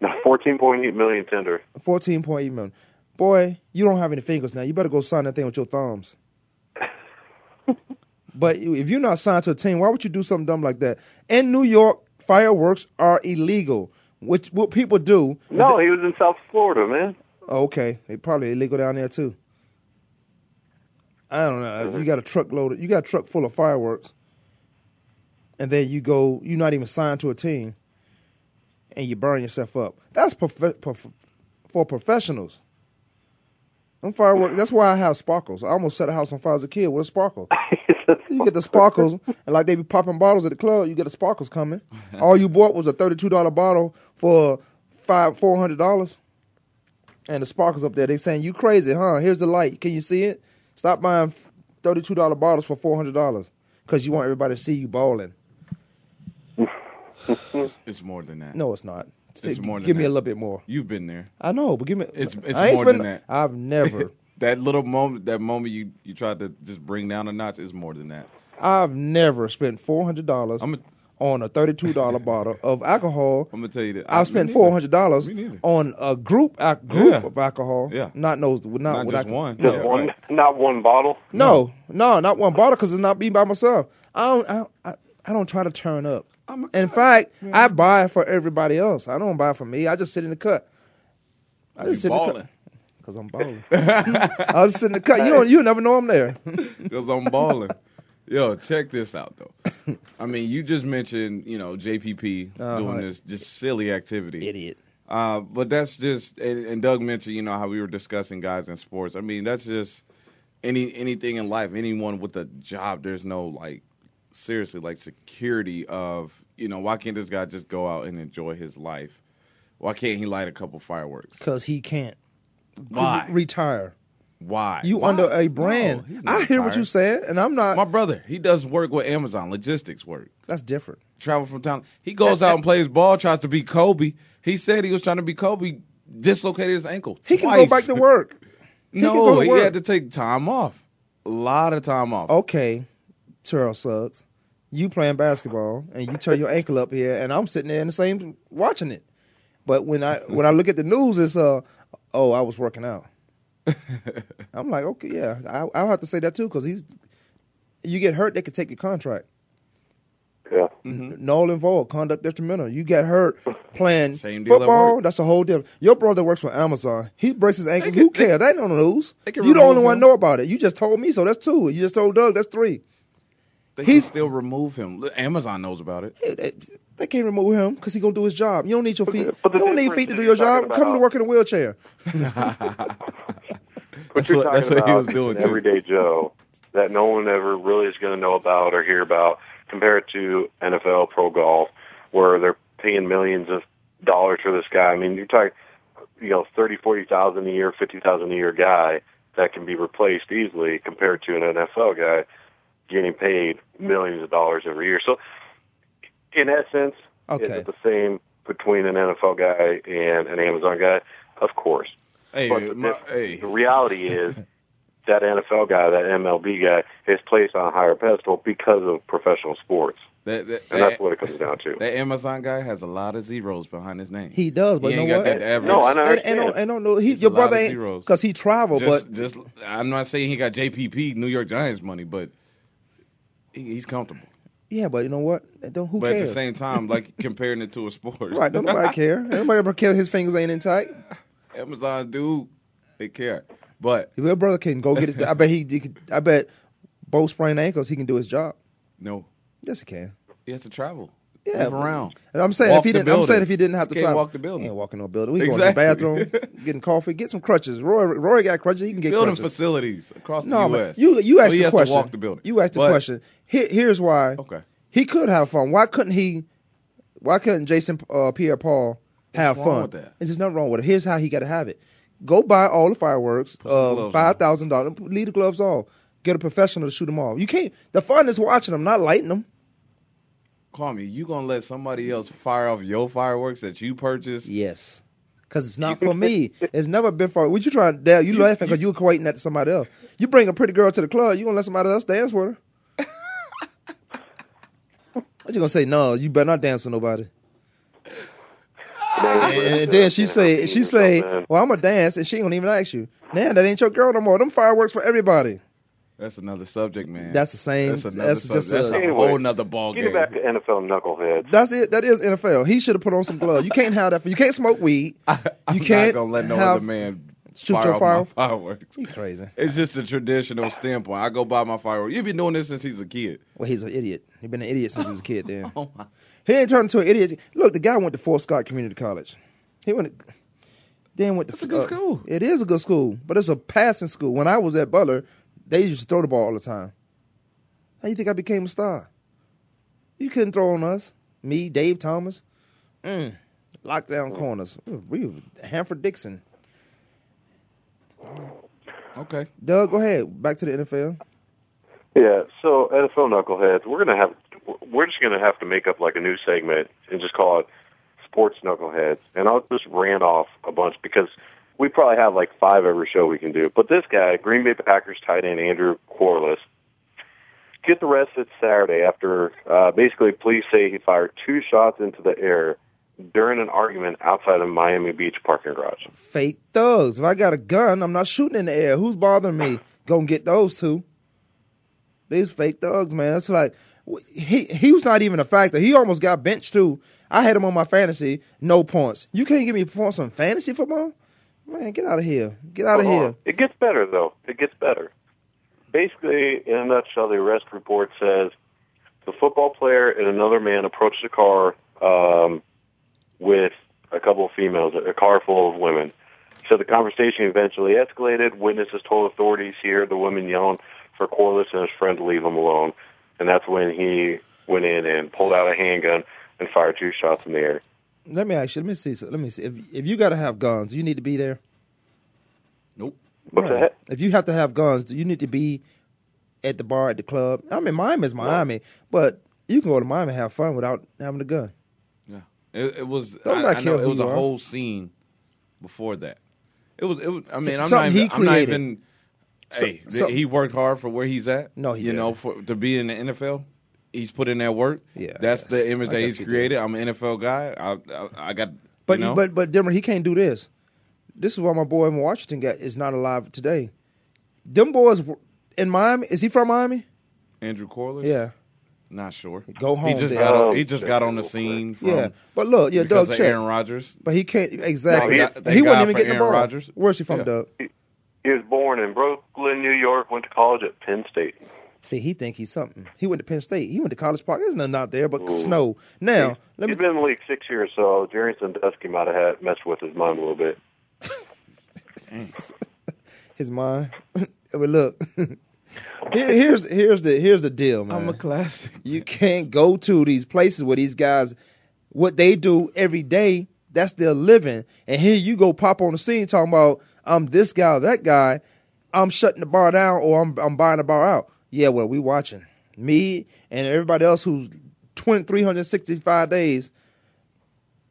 No, 14.8 million tender. Fourteen point eight million. Boy, you don't have any fingers now. You better go sign that thing with your thumbs. but if you're not signed to a team, why would you do something dumb like that? In New York, fireworks are illegal. Which what people do? No, they- he was in South Florida, man. Okay, they probably illegal down there too. I don't know. Mm-hmm. You got a truck loaded. You got a truck full of fireworks, and then you go. You're not even signed to a team, and you burn yourself up. That's prof- prof- for professionals. Them fireworks. That's why I have sparkles. I almost set a house on fire as a kid with a sparkle. you get the sparkles, and like they be popping bottles at the club, you get the sparkles coming. All you bought was a thirty-two dollar bottle for five four hundred dollars, and the sparkles up there. They saying you crazy, huh? Here's the light. Can you see it? Stop buying thirty-two dollar bottles for four hundred dollars because you want everybody to see you balling. It's, it's more than that. No, it's not. It's more than give me that. a little bit more. You've been there. I know, but give me. It's it's I ain't more spend- than that. I've never. that little moment, that moment you you tried to just bring down a notch is more than that. I've never spent four hundred dollars on a thirty-two dollar bottle of alcohol. I'm gonna tell you that. I've spent four hundred dollars on a group a group Yeah. of alcohol. Yeah. not those, not, Not just alcohol. one. Just Yeah, one, right. not one bottle. No, no, not one bottle because it's not me by myself. I don't. I, I, I don't try to turn up. I'm a In fact, I buy for everybody else. I don't buy for me. I just sit in the cut. I You just sit in the balling. cut because I'm balling. I just sit in the cut. You don't, you never know I'm there. because I'm balling. Yo, check this out though. I mean, you just mentioned you know JPP Uh-huh. doing this just silly activity. Idiot. Uh, but that's just and, and Doug mentioned you know how we were discussing guys in sports. I mean, that's just any anything in life. Anyone with a job, there's no like seriously like security of you know why can't this guy just go out and enjoy his life? Why can't he light a couple fireworks? Because he can't Why? retire. Why? You Why? under a brand. he's not I hear what retired. you said, and I'm not. My brother, he does work with Amazon logistics work. that's different. travel from town. He goes out and plays ball, tries to beat Kobe. He said he was trying to beat Kobe, dislocated his ankle. He can twice. go back to work. He no, go to he work. had to take time off. A lot of time off. Okay, Terrell Suggs, you playing basketball and you turn your ankle up here, and I'm sitting there in the same watching it. But when I when I look at the news, it's uh oh I was working out. I'm like okay yeah I, I'll have to say that too because he's you get hurt they could take your contract. Yeah. Null and void, conduct detrimental. You get hurt playing Same football. work. That's a whole deal. Your brother works for Amazon. He breaks his ankle. can- Who cares? They don't lose. they can You the remove only one him. know about it. You just told me, so that's two. You just told Doug, that's three. They he's- can still remove him. Look, Amazon knows about it. They, they- they can't remove him because he gonna do his job. You don't need your feet. but the you don't need feet to do your job. talking Come to work in a wheelchair. But That's you're what- talking that's what he was doing, too. everyday Joe that no one ever really is going to know about or hear about, compared to NFL pro golf, where they're paying millions of dollars for this guy. I mean, you're talking, you know, thirty, forty thousand a year, fifty thousand a year guy that can be replaced easily, compared to an NFL guy getting paid millions of dollars every year. So, in essence, is it the same between an NFL guy and an Amazon guy? Of course. Hey, But the, my, diff- hey, the reality is that NFL guy, that MLB guy, is placed on a higher pedestal because of professional sports, that, that, and that's that, what it comes down to. that Amazon guy has a lot of zeros behind his name. He does, but he you ain't know got what? that average. No, I know. And, and, don't, and don't know. He, your a lot brother of ain't because he traveled, just, but just, I'm not saying he got JPP, New York Giants money, but he, he's comfortable. yeah, but you know what? Don't who but cares? at the same time, like comparing it to a sport, right? Don't nobody care. Nobody ever care his fingers ain't in tight. Amazon dude, they care. But your brother can go get his, job, I bet he, he could, I bet both sprained ankles he can do his job. no, Yes, he can. he has to travel, Yeah, move around. And I'm saying Walk if he didn't, I'm saying if he didn't have to can't travel, walk the building. He ain't walking no building. We going to the bathroom, getting coffee, get some crutches. Roy, Roy got crutches. He can get Building crutches. facilities across No, the U.S. you you asked he the question. Walk the building. You asked the But- question. Here, here's why. Okay. He could have fun. Why couldn't he? Why couldn't Jason uh, Pierre Paul have What's wrong fun? with that? There's nothing wrong with it. Here's how he got to have it. Go buy all the fireworks. Uh, Five thousand dollars. Leave the gloves off. Get a professional to shoot them off. You can't. The fun is watching them, not lighting them. Call me. You gonna let somebody else fire off your fireworks that you purchased? Yes. Because it's not for me. It's never been for. What you trying to dare? You, laughing because you equating that to somebody else. You bring a pretty girl to the club. You gonna let somebody else dance with her? what you gonna say? No, you better not dance with nobody. And then she say, she say, well, I'm gonna dance, and she don't even ask you. Now that ain't your girl no more. Them fireworks for everybody. That's another subject, man. That's the same- That's another that's subject. just That's a- a Anyway, whole nother ball Getting game. back to NFL knuckleheads. That's it. That is NFL. He should have put on some gloves. You can't have that. You can't smoke weed. I'm you can't not gonna let no have- other man shoot fire your off fire- my fireworks. You crazy. It's just a traditional standpoint. I go buy my fireworks. You've been doing this since he's a kid. Well, he's an idiot. He's been an idiot since he was a kid. Then Oh my. he ain't turned into an idiot. Look, the guy went to Fort Scott Community College. He went. To, then went to. That's a good uh, school. It is a good school, but it's a passing school. When I was at Butler, they used to throw the ball all the time. How you think I became a star? You couldn't throw on us. Me, Dave Thomas, mm, lockdown corners. We were Hanford Dixon. Okay. Doug, go ahead. Back to the NFL. Yeah, so NFL knuckleheads, we're gonna have we're just gonna have to make up like a new segment and just call it sports knuckleheads. And I'll just rant off a bunch because we probably have like five every show we can do. But this guy, Green Bay Packers tight end Andrew Quarless, gets arrested Saturday after uh, basically police say he fired two shots into the air during an argument outside a Miami Beach parking garage. Fake thugs. If I got a gun, I'm not shooting in the air. Who's bothering me? Gonna get those two. These fake thugs, man. It's like he he was not even a factor. He almost got benched too. I had him on my fantasy, no points. You can't give me points on fantasy football, man. Get out of here. Get out of here. on. It gets better though. It gets better. Basically, in a nutshell, the arrest report says the football player and another man approached the car um, with a couple of females, a car full of women. So the conversation eventually escalated. Witnesses told authorities here the women yelling for Quarless and his friend to leave him alone, and that's when he went in and pulled out a handgun and fired two shots in the air. Let me ask you. Let me see. so- Let me see. If if you got to have guns, do you need to be there? Nope. What's Right. that? If you have to have guns, do you need to be at the bar at the club? I mean, Miami is Miami, but you can go to Miami and have fun without having a gun. Yeah. It, it was. Don't I, not I know it was a are. whole scene before that. It was. It was. I mean, I'm not Something he even. I'm not created. even. So- hey, so- he worked hard for where he's at. No, he you know, didn't. for to be in the NFL, he's put in that work. Yeah, that's the image that guess he's he created. I'm an NFL guy. I, I, I got. But you know, but but Denver, he can't do this. This is why my boy in Washington got is not alive today. Them boys in Miami. Is he from Miami? Andrew Quarless. Yeah. Not sure. Go home He just got. On, he just got on the scene. From, yeah. But look, yeah, because Doug of check. Aaron Rodgers. But he can't exactly. No, he- thank he wouldn't even for get the Aaron ball. Rodgers. Where's he from, Yeah. Doug? He was born in Brooklyn, New York. Went to college at Penn State. See, he think he's something. He went to Penn State. He went to College Park. There's nothing out there but snow. Now, let me. He's been in the league six years, so Jerry Sandusky might have had messed with his mind a little bit. his mind. but look, here, here's here's the here's the deal, man. I'm a classic. You can't go to these places where these guys, what they do every day, that's their living. And here you go pop on the scene talking about I'm this guy or that guy. I'm shutting the bar down or I'm I'm buying the bar out. Yeah, well, we watching me and everybody else who's 20, 365 days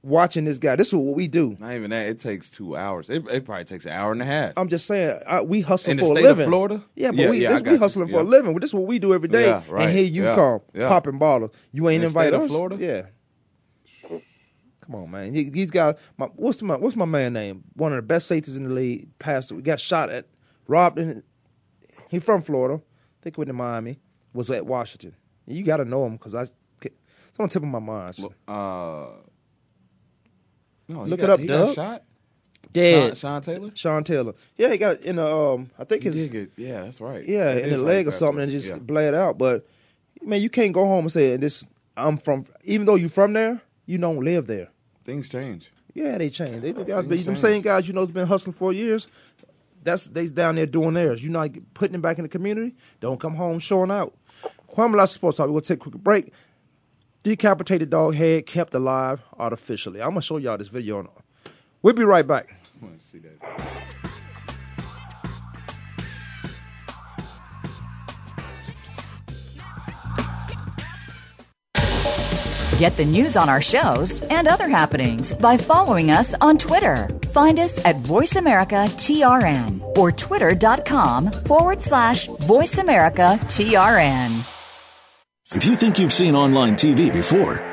watching this guy. This is what we do. Not even that. It takes two hours. It, it probably takes an hour and a half. I'm just saying, I, we hustle In the for state a of living. Florida? Yeah, but Yeah, we yeah, this, we you. hustling for a living. This is what we do every day. Yeah, right. And here you Yeah, come, yeah. popping ballers. You ain't In the state invite of us. Florida? Yeah. Come on, man. He, he's got my what's my what's my man name? One of the best safeties in the league. Passed. We got shot at, robbed. In, he from Florida. I think went to Miami. Was at Washington. You got to know him because I. It's on the tip of my mind. Uh, no, Look got- it up, he Doug. Got shot. Dead. Sean, Sean Taylor. Sean Taylor. Yeah, he got in the um. I think his get. Yeah, that's right. Yeah, It in the leg or something, but- and just yeah. bled out. But man, you can't go home and say this. I'm from. Even though you're from there, you don't live there. Things change. Yeah, they change. They, they guys, Things them change. same guys you know's been hustling for years. That's they down there doing theirs. You not putting them back in the community. Don't come home showing out. Kwamie Lassiter Sports Talk. Gonna take a quick break. Decapitated dog head kept alive artificially. I'm gonna show y'all this video. We'll be right back. I want to see that. Get the news on our shows and other happenings by following us on Twitter. Find us at VoiceAmericaTRN or twitter.com forward slash VoiceAmericaTRN. If you think you've seen online TV before,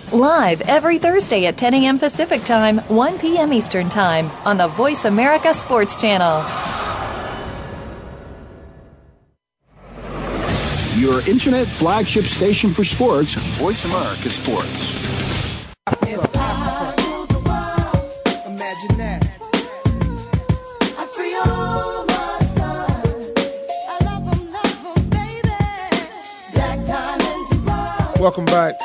live every Thursday at 10 a.m. Pacific Time, 1 p.m. Eastern Time on the Voice America Sports Channel. Your internet flagship station for sports, Voice America Sports. Imagine that. Welcome back.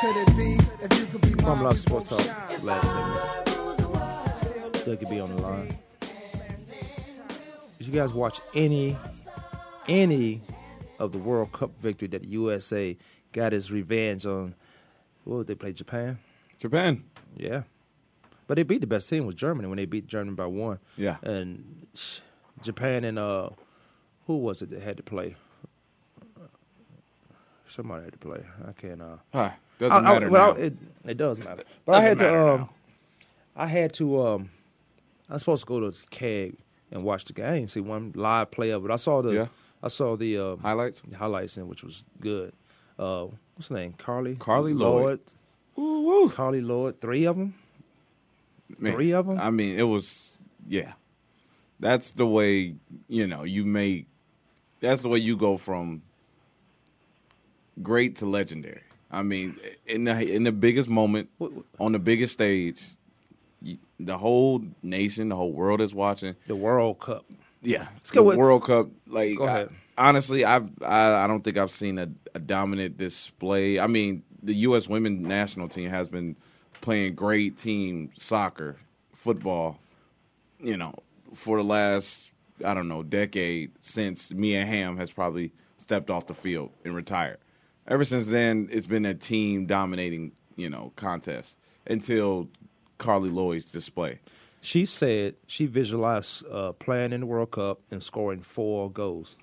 From Lost Sports Talk. Last segment. Still could be on the line. Did you guys watch any any of the World Cup victory that the USA got his revenge on? What did they play? Japan. Japan. Yeah, but they beat the best team was Germany when they beat Germany by one. Yeah. and Japan and uh, who was it that had to play? Somebody had to play. I can't. Uh, Huh, doesn't I- I- matter well, now. It, it does matter. But I Doesn't had to. Um, I had to. Um, I was supposed to go to Keg and watch the game. I didn't see one live play of it. I saw the. Yeah. I saw the um, highlights. Highlights, and which was good. Uh, what's the name? Carli. Carli Lloyd. Carli Lloyd. Three of them. Man, Three them. I mean, it was yeah. That's the way you know you make. That's the way you go from great to legendary. I mean, in the in the biggest moment, on the biggest stage, the whole nation, the whole world is watching. The World Cup. Yeah, Let's go with- World Cup. Like, Go ahead. I- honestly, I've, I I don't think I've seen a, a dominant display. I mean, the U.S. women national team has been playing great team soccer, football, you know, for the last I don't know decade since Mia Hamm has probably stepped off the field and retired. Ever since then, it's been a team dominating, you know, contest until Carli Lloyd's display. She said she visualized uh, playing in the World Cup and scoring four goals.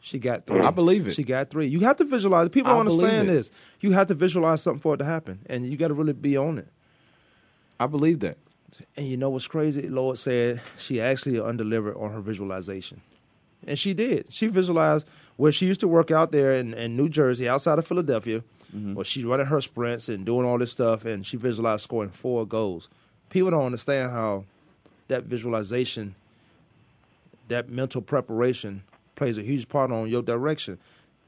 She got three. I believe it. She got three. You have to visualize. People don't understand this. You have to visualize something for it to happen, and you got to really be on it. I believe that. And you know what's crazy? Lord said she actually undelivered on her visualization. And she did. She visualized where she used to work out there in, in New Jersey, outside of Philadelphia, mm-hmm. where she's running her sprints and doing all this stuff, and she visualized scoring four goals. People don't understand how that visualization, that mental preparation, plays a huge part on your direction.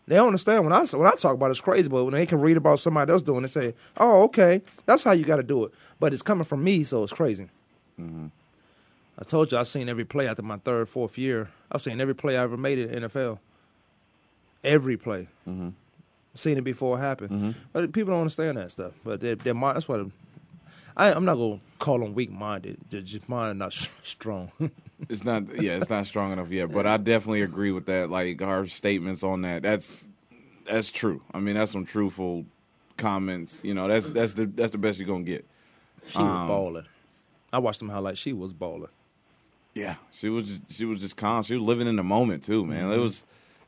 They don't understand when I when I talk about it, it's crazy, but when they can read about somebody else doing it, they say, "Oh, okay, that's how you got to do it." But it's coming from me, so it's crazy. Mm-hmm. I told you I've seen every play after my third, fourth year. I've seen every play I ever made in the NFL. Every play. Mm-hmm. Seen it before it happened. But people don't understand that stuff. But they're, they're that's what I, I'm not gonna call them weak minded. Just mind not strong. It's not, yeah, it's not strong enough yet. But I definitely agree with that. Like her statements on that. That's that's true. I mean, that's some truthful comments. You know, that's that's the that's the best you're gonna get. she was Um, balling. I watched them highlights. She was balling. Yeah, she was she was just calm. She was living in the moment too, man. It Mhm. was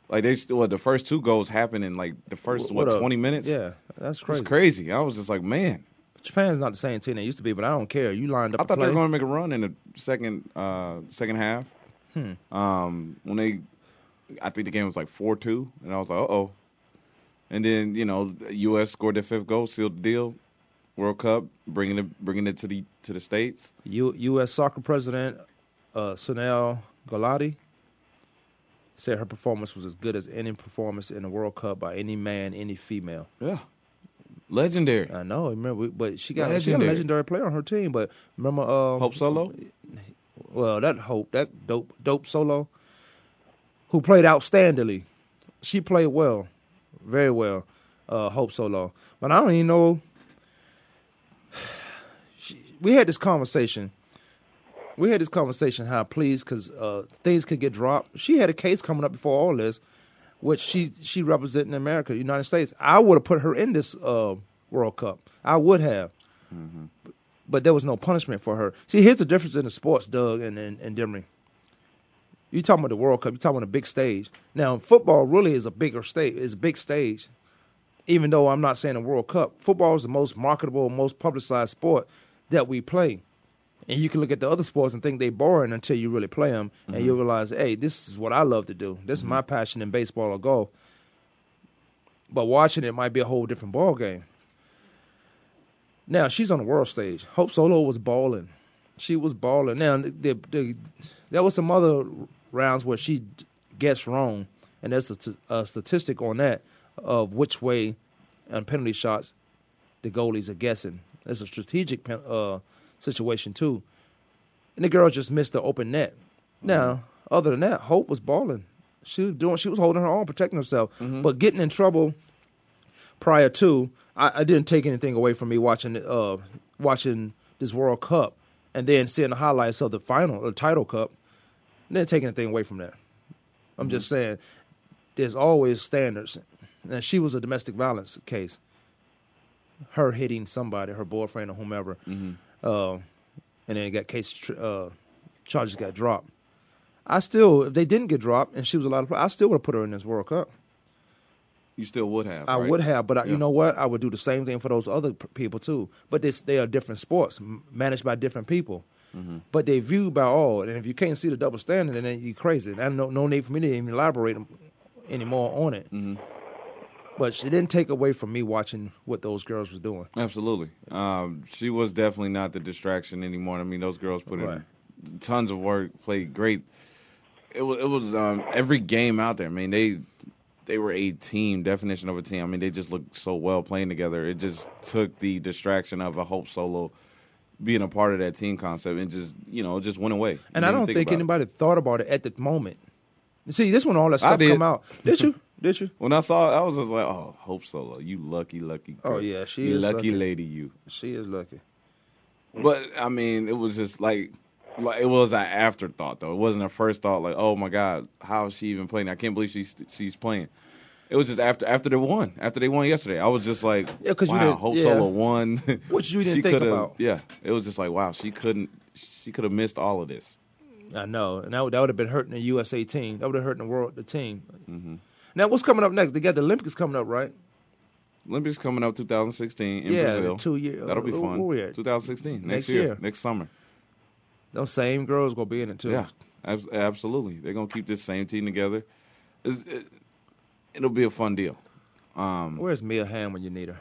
like they still what the first two goals happened in like the first what, What twenty minutes. Yeah, that's It was crazy. crazy. I was just like, man. Japan's not the same team they used to be, but I don't care. You lined up. I thought they were going to make a run in the second uh, second half. Hmm. Um, when they, I think the game was like four two, and I was like, uh oh. And then you know, U.S. scored their fifth goal, sealed the deal. World Cup, bringing it bringing it to the to the states. U- U.S. soccer president uh, Sunil Gulati said her performance was as good as any performance in the World Cup by any man, any female. Yeah. Legendary. I know. Remember, we- but she got she got a Legendary. player on her team. But remember, uh, Hope Solo. Well, that Hope, that dope, dope solo, who played outstandingly. She played well, very well. Uh, Hope Solo, but I don't even know. She, we had this conversation. We had this conversation how pleased because uh, things could get dropped. She had a case coming up before all this, which she she representing America, United States. I would have put her in this uh, World Cup. I would have but there was no punishment for her. See, here's the difference in the sports, Doug and and, and Demery. You talking about the World Cup? You talking about a big stage. Now, football really is a bigger stage. It's a big stage. Even though I'm not saying the World Cup, football is the most marketable, most publicized sport that we play. And you can look at the other sports and think they're boring until you really play them, and you realize, hey, this is what I love to do. This is my passion in baseball or golf. But watching it might be a whole different ball game. Now she's on the world stage. Hope Solo was balling. She was balling. Now the, the, the, there was some other rounds where she gets wrong, and there's a, t- a statistic on that of which way on penalty shots the goalies are guessing. It's a strategic pen, uh, situation too, and the girl just missed the open net. Mm-hmm. Now, other than that, Hope was balling. She was doing. She was holding her own, protecting herself, mm-hmm. but getting in trouble prior to, I, I didn't take anything away from me watching uh watching this World Cup and then seeing the highlights of the final or title cup. Didn't take anything away from that. I'm just mm-hmm. saying there's always standards. And she was a domestic violence case. Her hitting somebody, her boyfriend or whomever. Uh, and then it got case tr- uh, charges got dropped. I still, if they didn't get dropped and she was allowed to play, I still would have put her in this World Cup. You still would have. I right? would have, but I, Yeah. you know what? I would do the same thing for those other p- people too. But this, they are different sports, m- managed by different people. Mm-hmm. But they viewed by all, and if you can't see the double standard, then you crazy. And no, no need for me to even elaborate anymore on it. Mm-hmm. But she didn't take away from me watching what those girls were doing. Absolutely. Um, she was definitely not the distraction anymore. I mean, those girls put Right. in tons of work, played great. It was it was um, every game out there. I mean, they they were a team definition of a team. I mean, they just looked so well playing together. It just took the distraction of a Hope Solo being a part of that team concept and just you know it just went away. And I don't think, it. anybody thought about it at the moment. See, this when all that stuff come out. Did you? Did you? When I saw it, I was just like, "Oh, Hope Solo, you lucky, lucky." Oh girl. yeah, she you is lucky, lucky. lady, you. She is lucky. But I mean, it was just like, like it was an afterthought though. It wasn't a first thought. Like, oh my god, how is she even playing? I can't believe she's she's playing. It was just after after they won, after they won yesterday. I was just like, Yeah, 'cause you wow, didn't- Hope yeah. Solo won. Which you didn't She think about. Yeah, it was just like, wow, she couldn't, she could have missed all of this. I know, and that would, that would have been hurting the USA team. That would have hurt the world, the team. Mm-hmm. Now, what's coming up next? They got the Olympics coming up, right? Olympics coming up 2016 in Brazil. Yeah, Brazil. two years. That'll be fun. we at? 2016 next, Next year, year. next summer. Those same girls gonna be in it too. Yeah, abs- absolutely. They're gonna keep this same team together. It, it'll be a fun deal. Um, Where's Mia Hamm when you need her?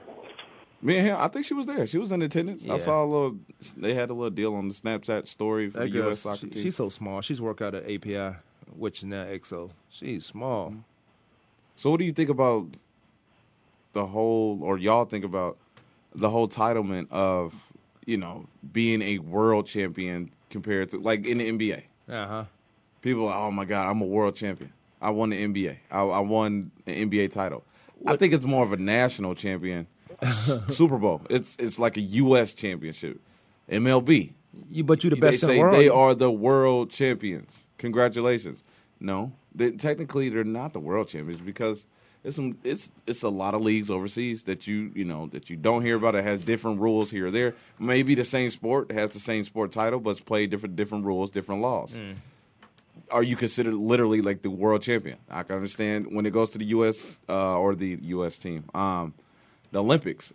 Mia Hamm, I think she was there. She was in attendance. Yeah. I saw a little. They had a little deal on the Snapchat story for That the girl, U.S. soccer she- team. she's so small. She's worked out at API, which is now EXO. She's small. So, what do you think about the whole, or y'all think about the whole titlement of, you know, being a world champion compared to like in the NBA? Uh huh. People are, oh my God, I'm a world champion. I won the NBA. I, I won an NBA title. I think it's more of a national champion. Super Bowl. It's it's like a U.S. championship. MLB. You, but you the they best in the say world. they are the world champions. Congratulations. No, they, technically they're not the world champions because it's some it's it's a lot of leagues overseas that you you know that you don't hear about. It has different rules here or there. Maybe the same sport has the same sport title, but it's played different different rules, different laws. Mm. Are you considered literally like the world champion? I can understand when it goes to the U.S. Uh, or the U.S. team. Um, the Olympics,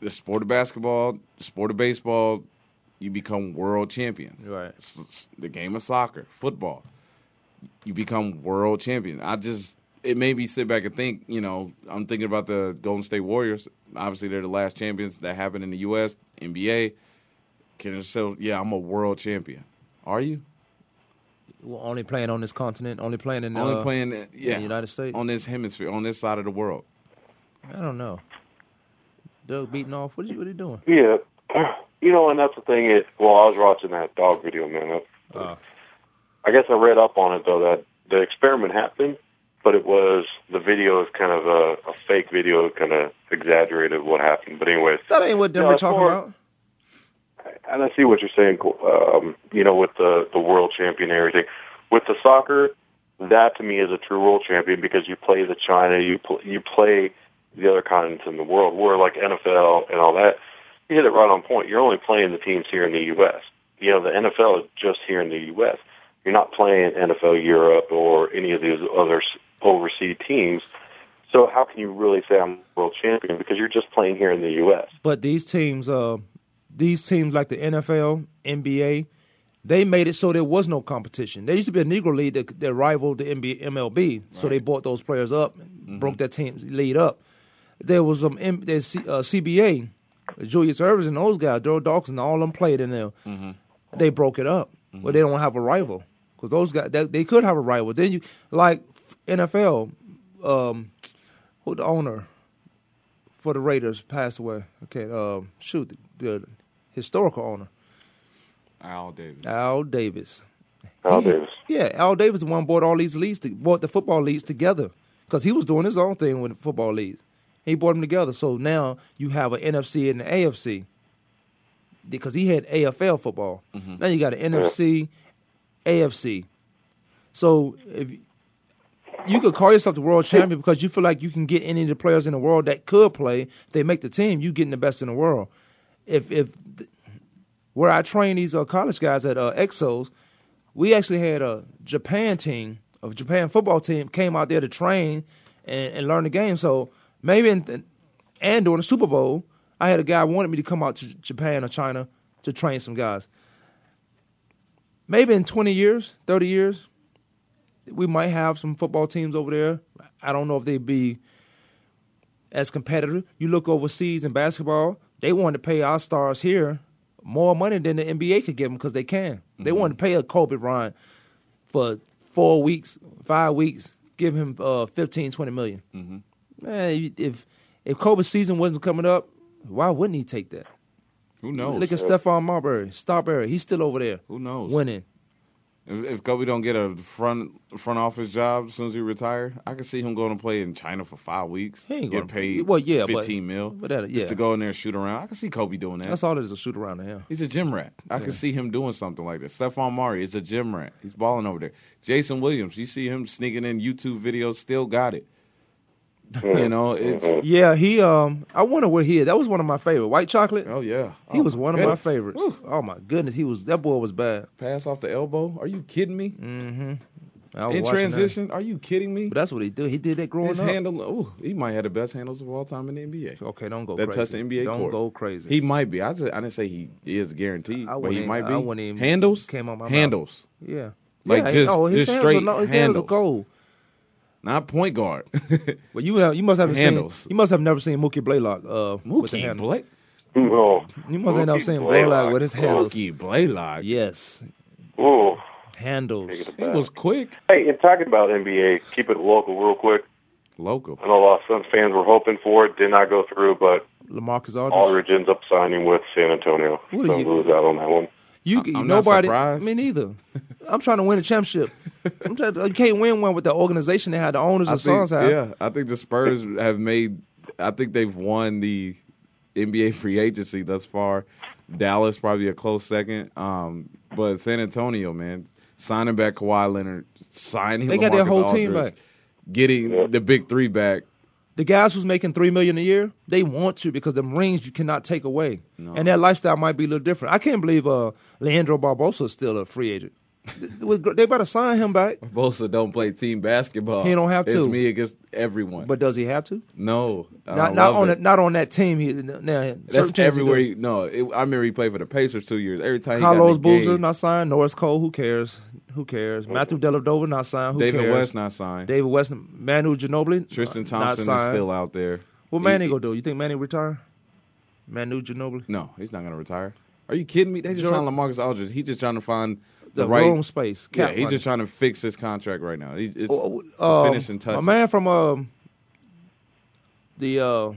the sport of basketball, the sport of baseball, you become world champions. Right. S- The game of soccer, football, you become world champion. I just it made me sit back and think. You know, I'm thinking about the Golden State Warriors. Obviously, they're the last champions that happened in the U.S. NBA. Can you say, yeah, I'm a world champion? Are you? Well, only playing on this continent. Only playing in Only uh, playing, yeah, in the United States. on this hemisphere, on this side of the world. I don't know. Doug beating off. What are you, what are you doing? Yeah. You know, and that's the thing is, well, I was watching that dog video, man. That, Uh, I guess I read up on it though that the experiment happened, but it was the video is kind of a, a fake video, kind of exaggerated what happened. But anyways, that ain't what you Denver know, talking far- about. and I see what you're saying. Um, you know, with the the world champion and everything, with the soccer, that to me is a true world champion because you play the China, you pl- you play the other continents in the world. Where like NFL and all that, you hit it right on point. You're only playing the teams here in the U.S. You know, the NFL is just here in the U.S. You're not playing NFL Europe or any of these other overseas teams. So how can you really say I'm world champion because you're just playing here in the U.S. But these teams, uh, these teams like the NFL, NBA, they made it so there was no competition. There used to be a Negro League that, that rivaled the NBA, MLB, so they bought those players up, and broke that team lead up. There was um, M- there's C, uh, CBA, Julius Ervings and those guys, Daryl Dawkins, all them played in there. They broke it up, but they don't have a rival because those guys they, they could have a rival. Then you like NFL, um, who the owner for the Raiders passed away. Okay, um, shoot, the, the historical owner, Al Davis. Al Davis. Al He- Davis. Yeah, Al Davis the one brought all these leagues, to, brought the football leagues together because he was doing his own thing with the football leagues. He brought them together. So now you have an NFC and an AFC because he had AFL football. Now you got an NFC, AFC. So if you- could call yourself the world champion because you feel like you can get any of the players in the world that could play. If they make the team, you getting the best in the world. If if where I train these uh, college guys at uh, Exos, we actually had a Japan team, a Japan football team came out there to train and, and learn the game. So maybe in, and during the Super Bowl, I had a guy wanted me to come out to Japan or China to train some guys. Maybe in 20 years, 30 years, we might have some football teams over there. I don't know if they'd be as competitive. You look overseas in basketball, they want to pay our stars here more money than the NBA could give them because they can. They want to pay a Kobe Bryant for four weeks, five weeks, give him uh, 15, 20 million. Man, if if Kobe's season wasn't coming up, why wouldn't he take that? Who knows? Look at Stephon Marbury, Starbury. He's still over there. Who knows? Winning. If, if Kobe don't get a front front office job as soon as he retire, I can see him going to play in China for five weeks. He ain't get paid well, yeah, but- fifteen mil. but that- yeah. just to go in there and shoot around. I can see Kobe doing that. That's all it is, a shoot around to him. He's a gym rat. I Yeah. can see him doing something like that. Stephon Murray is a gym rat. He's balling over there. Jason Williams, you see him sneaking in YouTube videos, still got it. You know, it's Yeah, he. Um, I wonder where he is. That was one of my favorite. White chocolate. oh yeah. He Oh, was one of my goodness. favorites. Oh my goodness, he was. That boy was bad. Pass off the elbow. Are you kidding me? Mm-hmm. In transition, are you kidding me? But that's what he did. He did that growing His up. handle, oh, he might have the best handles of all time in the NBA. Okay, don't go that crazy. touch the NBA Don't court. go crazy. He might be. I, just, I didn't say he is guaranteed, I but wouldn't he might be. I handles, came on my mouth. handles, Yeah. like Yeah, just no, his just hands straight are, no, his hands handles, are cold. Not point guard. But you have, you must have Handles. seen you must have never seen Mookie Blaylock uh, with the Mookie handle. Blake, Oh, You must have never Mookie seen Blaylock. Blaylock with his handles. Mookie Blaylock. Yes, Ooh. handles. He was quick, Hey, and talking about NBA, keep it local real quick. local. I know a lot of Suns fans were hoping for it, did not go through, but LaMarcus Aldridge. Aldridge ends up signing with San Antonio. What are So you- lose out on that one. You I'm not nobody. surprised. Me neither. I'm trying to win a championship. I'm trying. You can't win one with the organization that had the owners I and think, Suns have. yeah, I think the Spurs have made. I think they've won the NBA free agency thus far. Dallas probably a close second, um, but San Antonio, man, signing back Kawhi Leonard, signing They got their LaMarcus whole team back. getting the big three back. The guys who's making three million a year, they want to because them rings you cannot take away, and that lifestyle might be a little different. I can't believe uh, Leandro Barbosa is still a free agent. they better sign him back, Bosa don't play team basketball. He don't have to. It's me against everyone. but does he have to? no, I Not don't not love on it. it. Not on that team. He now That's everywhere. He, no, it, I remember he played for the Pacers two years. Every time he Carlos the Boozer game, not signed. Norris Cole, who cares? Who cares? Matthew Dellavedova not signed. Who David cares? West not signed. David West, Manu Ginobili, Tristan uh, Thompson is still out there. What Manny gonna do? You think Manny retire? Manu Ginobili, No, he's not going to retire. Are you kidding me? They just signed LaMarcus Aldridge. He's just trying to find the, the right room space. Yeah, he's money. just trying to fix his contract right now. He's it's Oh, um, finishing touch. A man from um, the uh,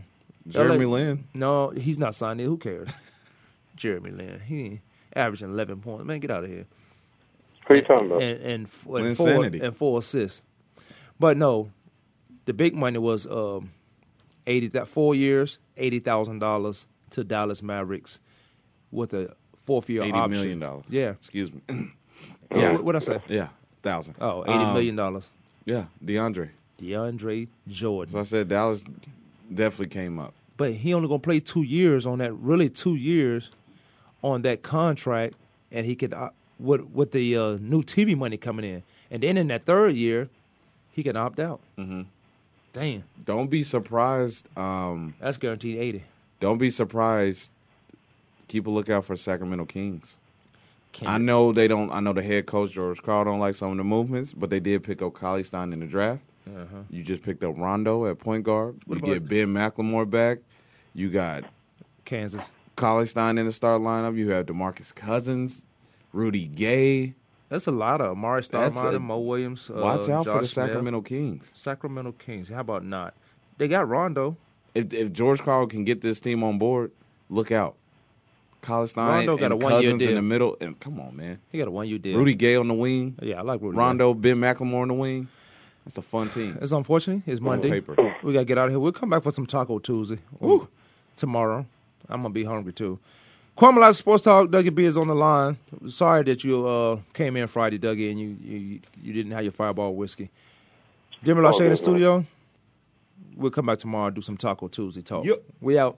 Jeremy LA Lin. No, he's not signed. Who cares? Jeremy Lin. He ain't averaging 11 points. Man, get out of here. Who are you talking about? And, and, f- and four and four assists. But no, the big money was um, eighty that four years, eighty thousand dollars to Dallas Mavericks with a fourth year Eighty option. million dollars. Yeah. Excuse me. Yeah. What would I say? Yeah. Thousand. Oh, eighty Um, million dollars. Yeah. DeAndre. DeAndre Jordan. So I said Dallas definitely came up. but he only gonna play two years on that. Really, two years on that contract, and he could uh, with with the uh, new TV money coming in, and then in that third year, he can opt out. Mm-hmm. Damn, Don't be surprised. Um, that's guaranteed eighty. don't be surprised. Keep a lookout for Sacramento Kings. Can I know they don't. I know the head coach George Karl don't like some of the movements, but they did pick up Cauley-Stein in the draft. Uh-huh. You just picked up Rondo at point guard. What you get Ben McLemore back. You got Kansas. Cauley-Stein in the start lineup. You have Demarcus Cousins, Rudy Gay. That's a lot of Amari Stoudemire, Mo Williams. Uh, Watch out for Josh the Smith. Sacramento Kings. Sacramento Kings. How about not? They got Rondo. If, if George Karl can get this team on board, look out. Cauley-Stein Rondo got a one-year Cousins in the middle. And come on, man. He got a one year deal. Rudy Gay on the wing. Yeah, I like Rudy. Rondo, Ben McLemore on the wing. That's a fun team. It's unfortunate. It's Monday. paper. We gotta get out of here. We'll come back for some Taco Tuesday. Tomorrow. I'm gonna be hungry too. Kwamie Live Sports Talk. Dougie B is on the line. Sorry that you uh, came in Friday, Dougie, and you you, you didn't have your Fireball whiskey. Jimmy Lachey in the good, man. studio. We'll come back tomorrow and do some Taco Tuesday talk. Yep. We out.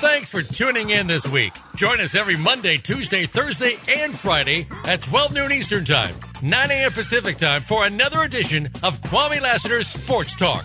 Thanks for tuning in this week. Join us every Monday, Tuesday, Thursday, and Friday at 12 noon Eastern Time, 9 a.m. Pacific Time for another edition of Kwamie Lassiter's Sports Talk